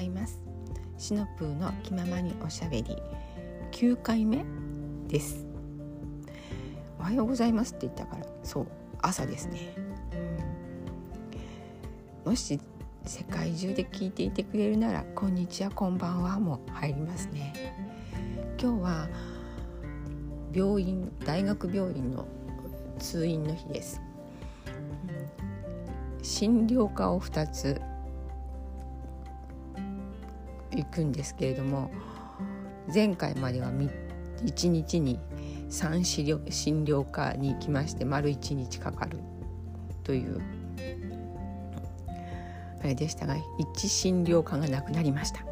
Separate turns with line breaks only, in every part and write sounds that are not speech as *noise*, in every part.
ざいます。シノプーの気ままにおしゃべり。9回目です。おはようございますって言ったからそう朝ですね、うん、もし世界中で聞いていてくれるならこんにちはこんばんはも入りますね。今日は病院大学病院の通院の日です、うん、診療科を2つ行くんですけれども前回までは1日に3診療診療科に行きまして丸1日かかるというあれでしたが一診療科がなくなりました、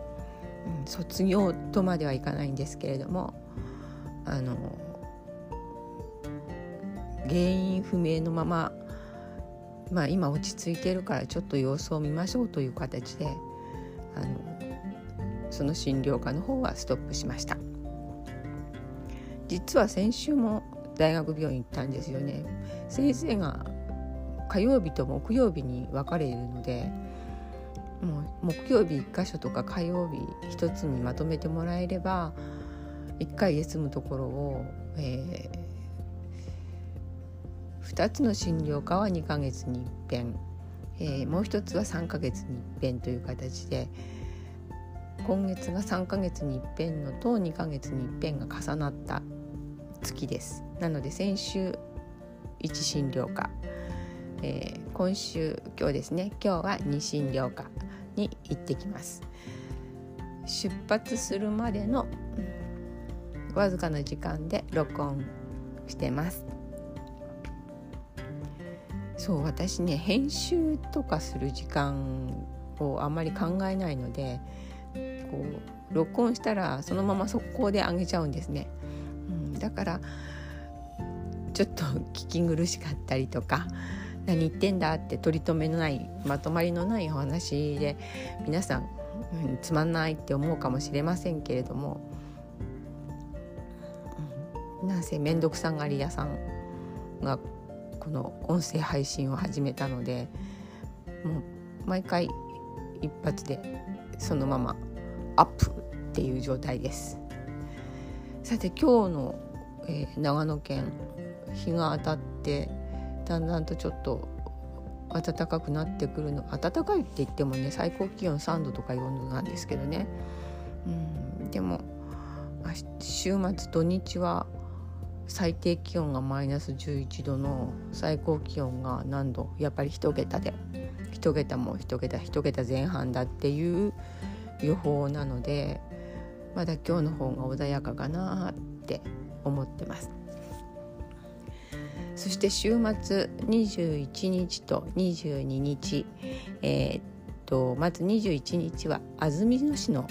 うん、卒業とまではいかないんですけれどもあの原因不明のまままあ今落ち着いてるからちょっと様子を見ましょうという形であのその診療科の方はストップしました。実は先週も大学病院行ったんですよね。先生が火曜日と木曜日に分かれるのでもう木曜日1箇所とか火曜日1つにまとめてもらえれば1回で済むところを、えー、2つの診療科は2ヶ月にいっぺん、えー、もう1つは3ヶ月にいっぺんという形で今月が3ヶ月にいっぺんのと2ヶ月にいっぺんが重なった月です。なので先週1診療科、えー、今週今日ですね。今日は2診療科に行ってきます。出発するまでのわずかな時間で録音してます。そう私ね編集とかする時間をあまり考えないのでこう録音したらそのまま速攻で上げちゃうんですね、うん、だからちょっと聞き苦しかったりとか何言ってんだって取り留めのないまとまりのないお話で皆さん、うん、つまんないって思うかもしれませんけれども、うん、なんせ面倒くさがり屋さんがこの音声配信を始めたのでもう毎回一発でそのままアップっていう状態です。さて今日の、えー、長野県日が当たってだんだんとちょっと暖かくなってくるの暖かいって言ってもね最高気温3度とか4度なんですけどね。うんでも週末土日は最低気温がマイナス11度の最高気温が何度？やっぱり1桁で。1桁も1桁1桁前半だっていう予報なのでまだ今日の方が穏やかかなって思ってます。そして週末21日と22日えー、っとまず21日は安曇野市の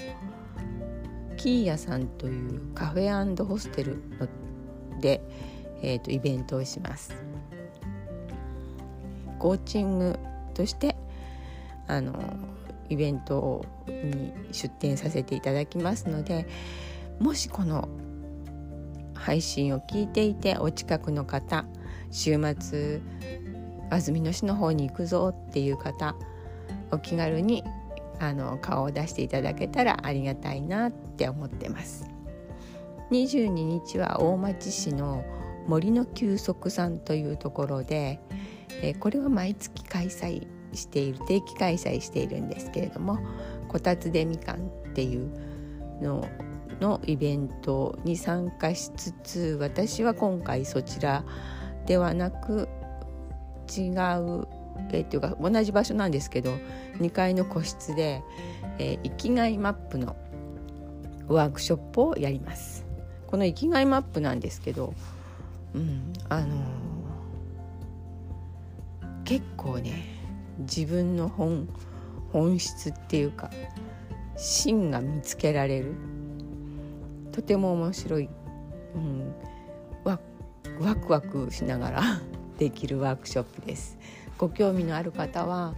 キーヤさんというカフェホステルで、えー、とイベントをします。コーチングとしてあのイベントに出展させていただきますのでもしこの配信を聞いていてお近くの方週末安曇野市の方に行くぞっていう方お気軽にあの顔を出していただけたらありがたいなって思ってます。22日は大町市の森の休息さんというところで、えこれは毎月開催している定期開催しているんですけれどもこたつでみかんっていうののイベントに参加しつつ私は今回そちらではなく違うえー、っていうか同じ場所なんですけど2階の個室で、えー、生きがいマップのワークショップをやります。この生きがいマップなんですけど、うん、あのー、結構ね自分の本本質っていうか芯が見つけられるとても面白い、うん、ワワクワクしながら *laughs* できるワークショップです。ご興味のある方は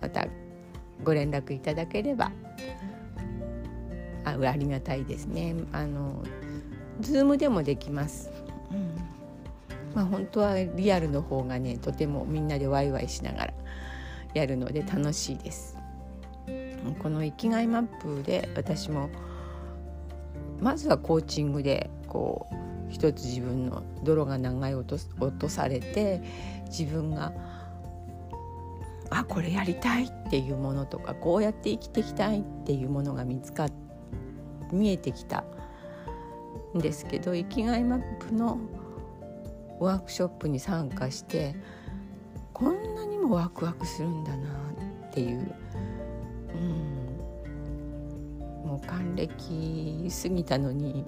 またご連絡いただければあありがたいですね。あのズームでもできます。うんまあ、本当はリアルの方がねとてもみんなでワイワイしながらやるので楽しいです。この生きがいマップで私もまずはコーチングでこう一つ自分の泥が長い落と落とされて自分があこれやりたいっていうものとかこうやって生きていきたいっていうものが見つかっ見えてきたんですけど生きがいマップのワークショップに参加してこんなにもワクワクするんだなっていう、うん、もう還暦過ぎたのに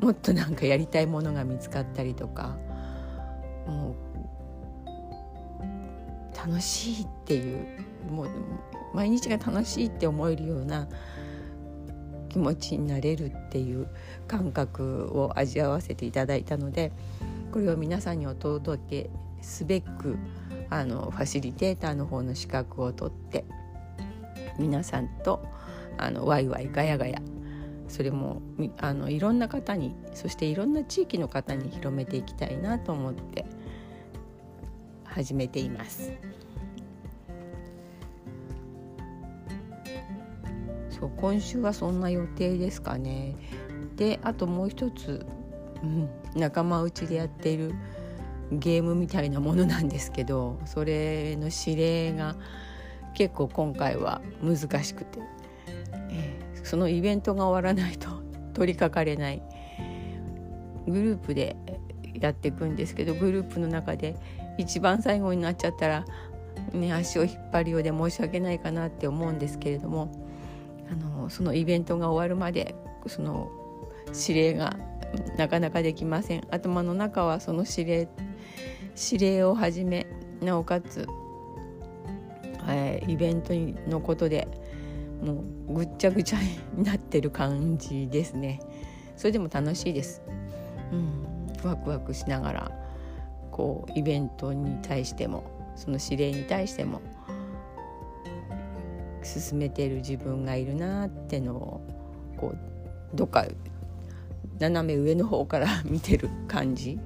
もっとなんかやりたいものが見つかったりとか。もう楽しいっていうもう毎日が楽しいって思えるような気持ちになれるっていう感覚を味わわせていただいたのでこれを皆さんにお届けすべくあのファシリテーターの方の資格を取って皆さんとあのワイワイガヤガヤそれもあのいろんな方にそしていろんな地域の方に広めていきたいなと思って始めています。そう今週はそんな予定ですかね。であともう一つ、うん、仲間内でやっているゲームみたいなものなんですけどそれの指令が結構今回は難しくて、えー、そのイベントが終わらないと *laughs* 取りかかれない。グループでやっていくんですけどグループの中で一番最後になっちゃったら、ね、足を引っ張るようで申し訳ないかなって思うんですけれどもあのそのイベントが終わるまでその指令がなかなかできません。頭の中はその指令指令をはじめなおかつ、えー、イベントのことでもうぐっちゃぐちゃになってる感じですね。それでも楽しいです、うん、ワクワクしながらこうイベントに対してもその指令に対しても進めてる自分がいるなってのをこうどっか斜め上の方から見てる感じ、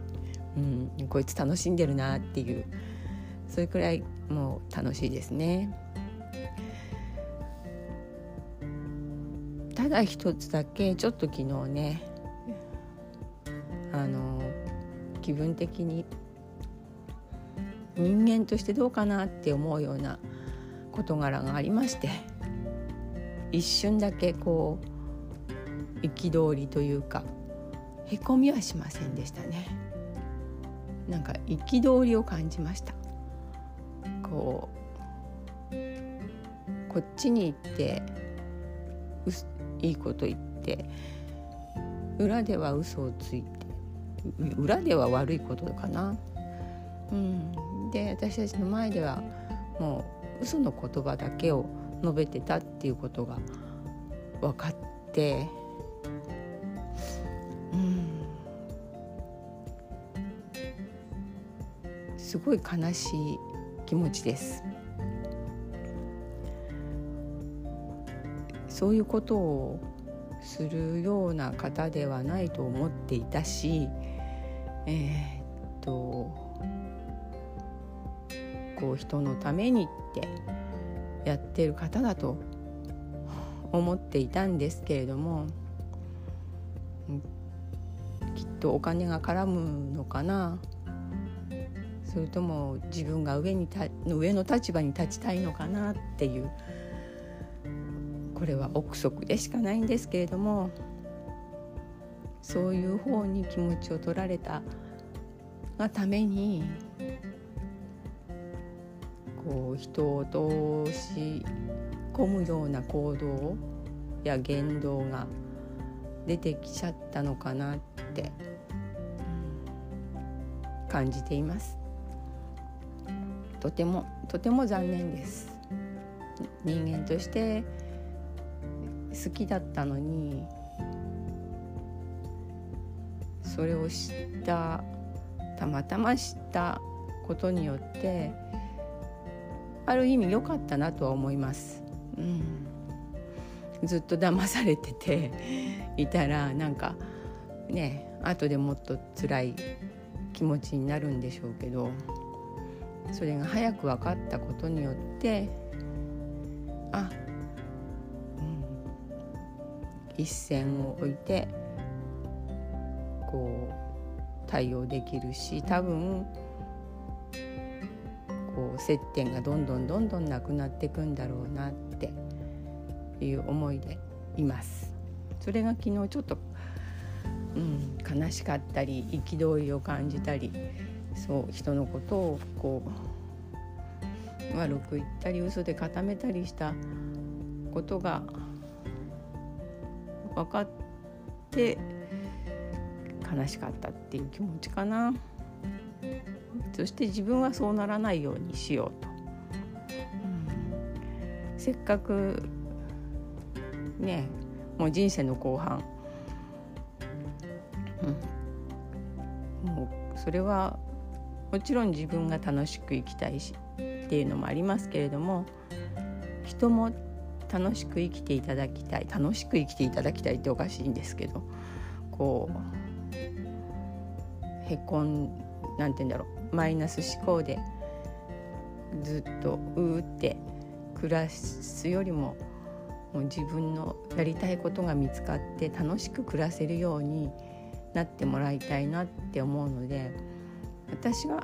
うん、こいつ楽しんでるなっていうそれくらいもう楽しいですね。ただ一つだけちょっと昨日ねあの気分的に人間としてどうかなって思うような事柄がありまして一瞬だけこう憤りというかへこみはしませんでしたねなんか憤りを感じましたこうこっちに行っていいこと言って裏では嘘をついて裏では悪いことかな。うん、で私たちの前ではもう嘘の言葉だけを述べてたっていうことが分かってすごい悲しい気持ちです。そういうことをするような方ではないと思っていたしえー、っとこう人のためにってやってる方だと思っていたんですけれどもきっとお金が絡むのかな。それとも自分が上にた上の立場に立ちたいのかなっていうこれは憶測でしかないんですけれどもそういう方に気持ちを取られたがためにこう人を通し込むような行動や言動が出てきちゃったのかなって感じています。とてもとても残念です。人間として好きだったのにそれを知ったたまたま知ったことによってある意味良かったなとは思います。うん、ずっと騙されてていたらなんかね後でもっと辛い気持ちになるんでしょうけど。それが早く分かったことによってあうん一線を置いてこう対応できるし多分こう接点がどんどんどんどんなくなっていくんだろうなっていう思いでいます。それが昨日ちょっと、うん、悲しかったり憤りを感じたりそう人のことをこう悪く言ったり嘘で固めたりしたことが分かって悲しかったっていう気持ちかな。そして自分はそうならないようにしようと、うん、せっかくねもう人生の後半、うん、もうそれはもちろん自分が楽しく生きたいしっていうのもありますけれども人も楽しく生きていただきたい楽しく生きていただきたいっておかしいんですけどこうへこんなんて言うんだろうマイナス思考でずっとうーって暮らすよりももう自分のやりたいことが見つかって楽しく暮らせるようになってもらいたいなって思うので私は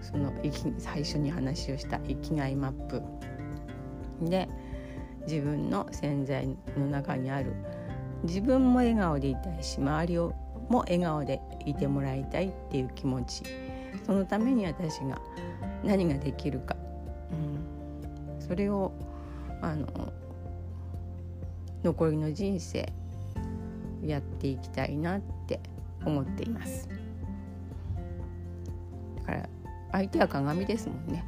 その最初に話をした生きがいマップ。で自分の潜在の中にある自分も笑顔でいたいし周りをも笑顔でいてもらいたいっていう気持ち。そのために私が何ができるか、うん、それをあの残りの人生やっていきたいなって思っています。だから相手は鏡ですもんね。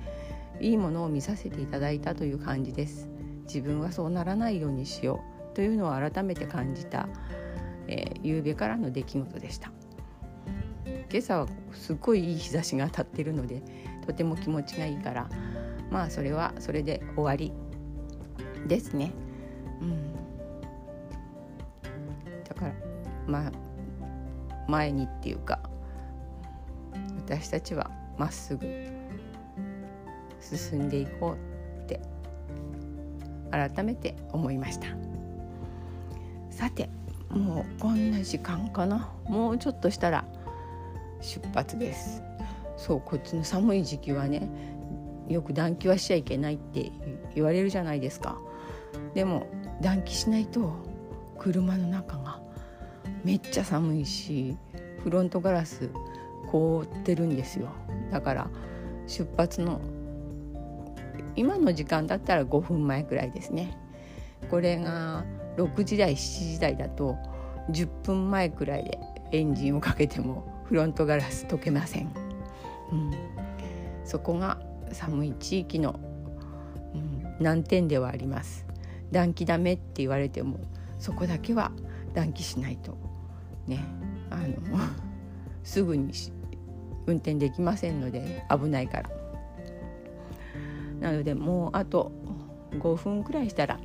いいものを見させていただいたという感じです。自分はそうならないようにしようというのを改めて感じた、えー、夕べからの出来事でした。今朝はすっごいいい日差しが当たってるのでとても気持ちがいいからまあそれはそれで終わりですね。うん、だからまあ前にっていうか私たちはまっすぐ進んでいこうって改めて思いました。さてもうこんな時間かな。もうちょっとしたら出発です。そうこっちの寒い時期はねよく暖気はしちゃいけないって言われるじゃないですか。でも暖気しないと車の中がめっちゃ寒いしフロントガラス凍ってるんですよ。だから出発の今の時間だったら5分前くらいですね。これが6時台7時台だと10分前くらいでエンジンをかけてもフロントガラス溶けません、うん、そこが寒い地域の、うん、難点ではあります。暖気ダメって言われてもそこだけは暖気しないと。ね。あのすぐに運転できませんので危ないから。なのでもうあと5分くらいしたら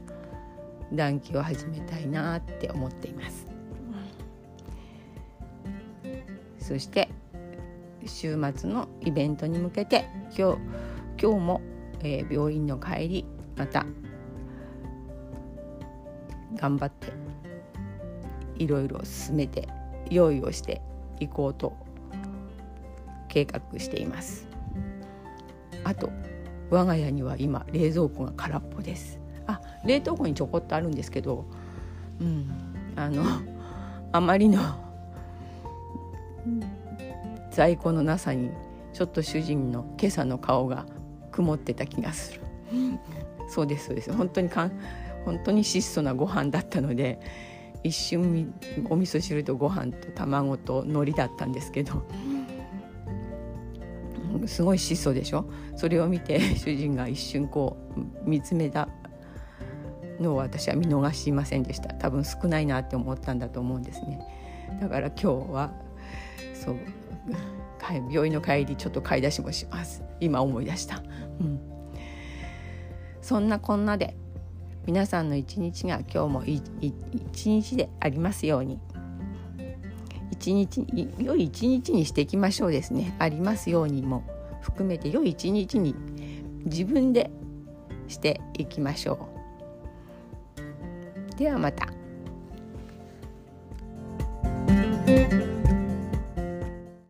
暖気を始めたいなって思っています。そして週末のイベントに向けて今日今日も、えー、病院の帰りまた頑張っていろいろ進めて用意をしていこうと計画しています。あと我が家には今冷蔵庫が空っぽです。あ冷凍庫にちょこっとあるんですけどうんあのあまりの在庫のなさにちょっと主人の今朝の顔が曇ってた気がする。そうですそうです。本当にかん本当に質素なご飯だったので一瞬お味噌汁とご飯と卵と海苔だったんですけどすごい質素でしょ？それを見て主人が一瞬こう見つめたのを私は見逃しませんでした。多分少ないなって思ったんだと思うんですね。だから今日はそう病院の帰りちょっと買い出しもします。今思い出した、うん、そんなこんなで皆さんの一日が今日も一日でありますように。一日良い一日にしていきましょうですね。ありますようにも。含めて良い一日に自分でしていきましょう。ではまた。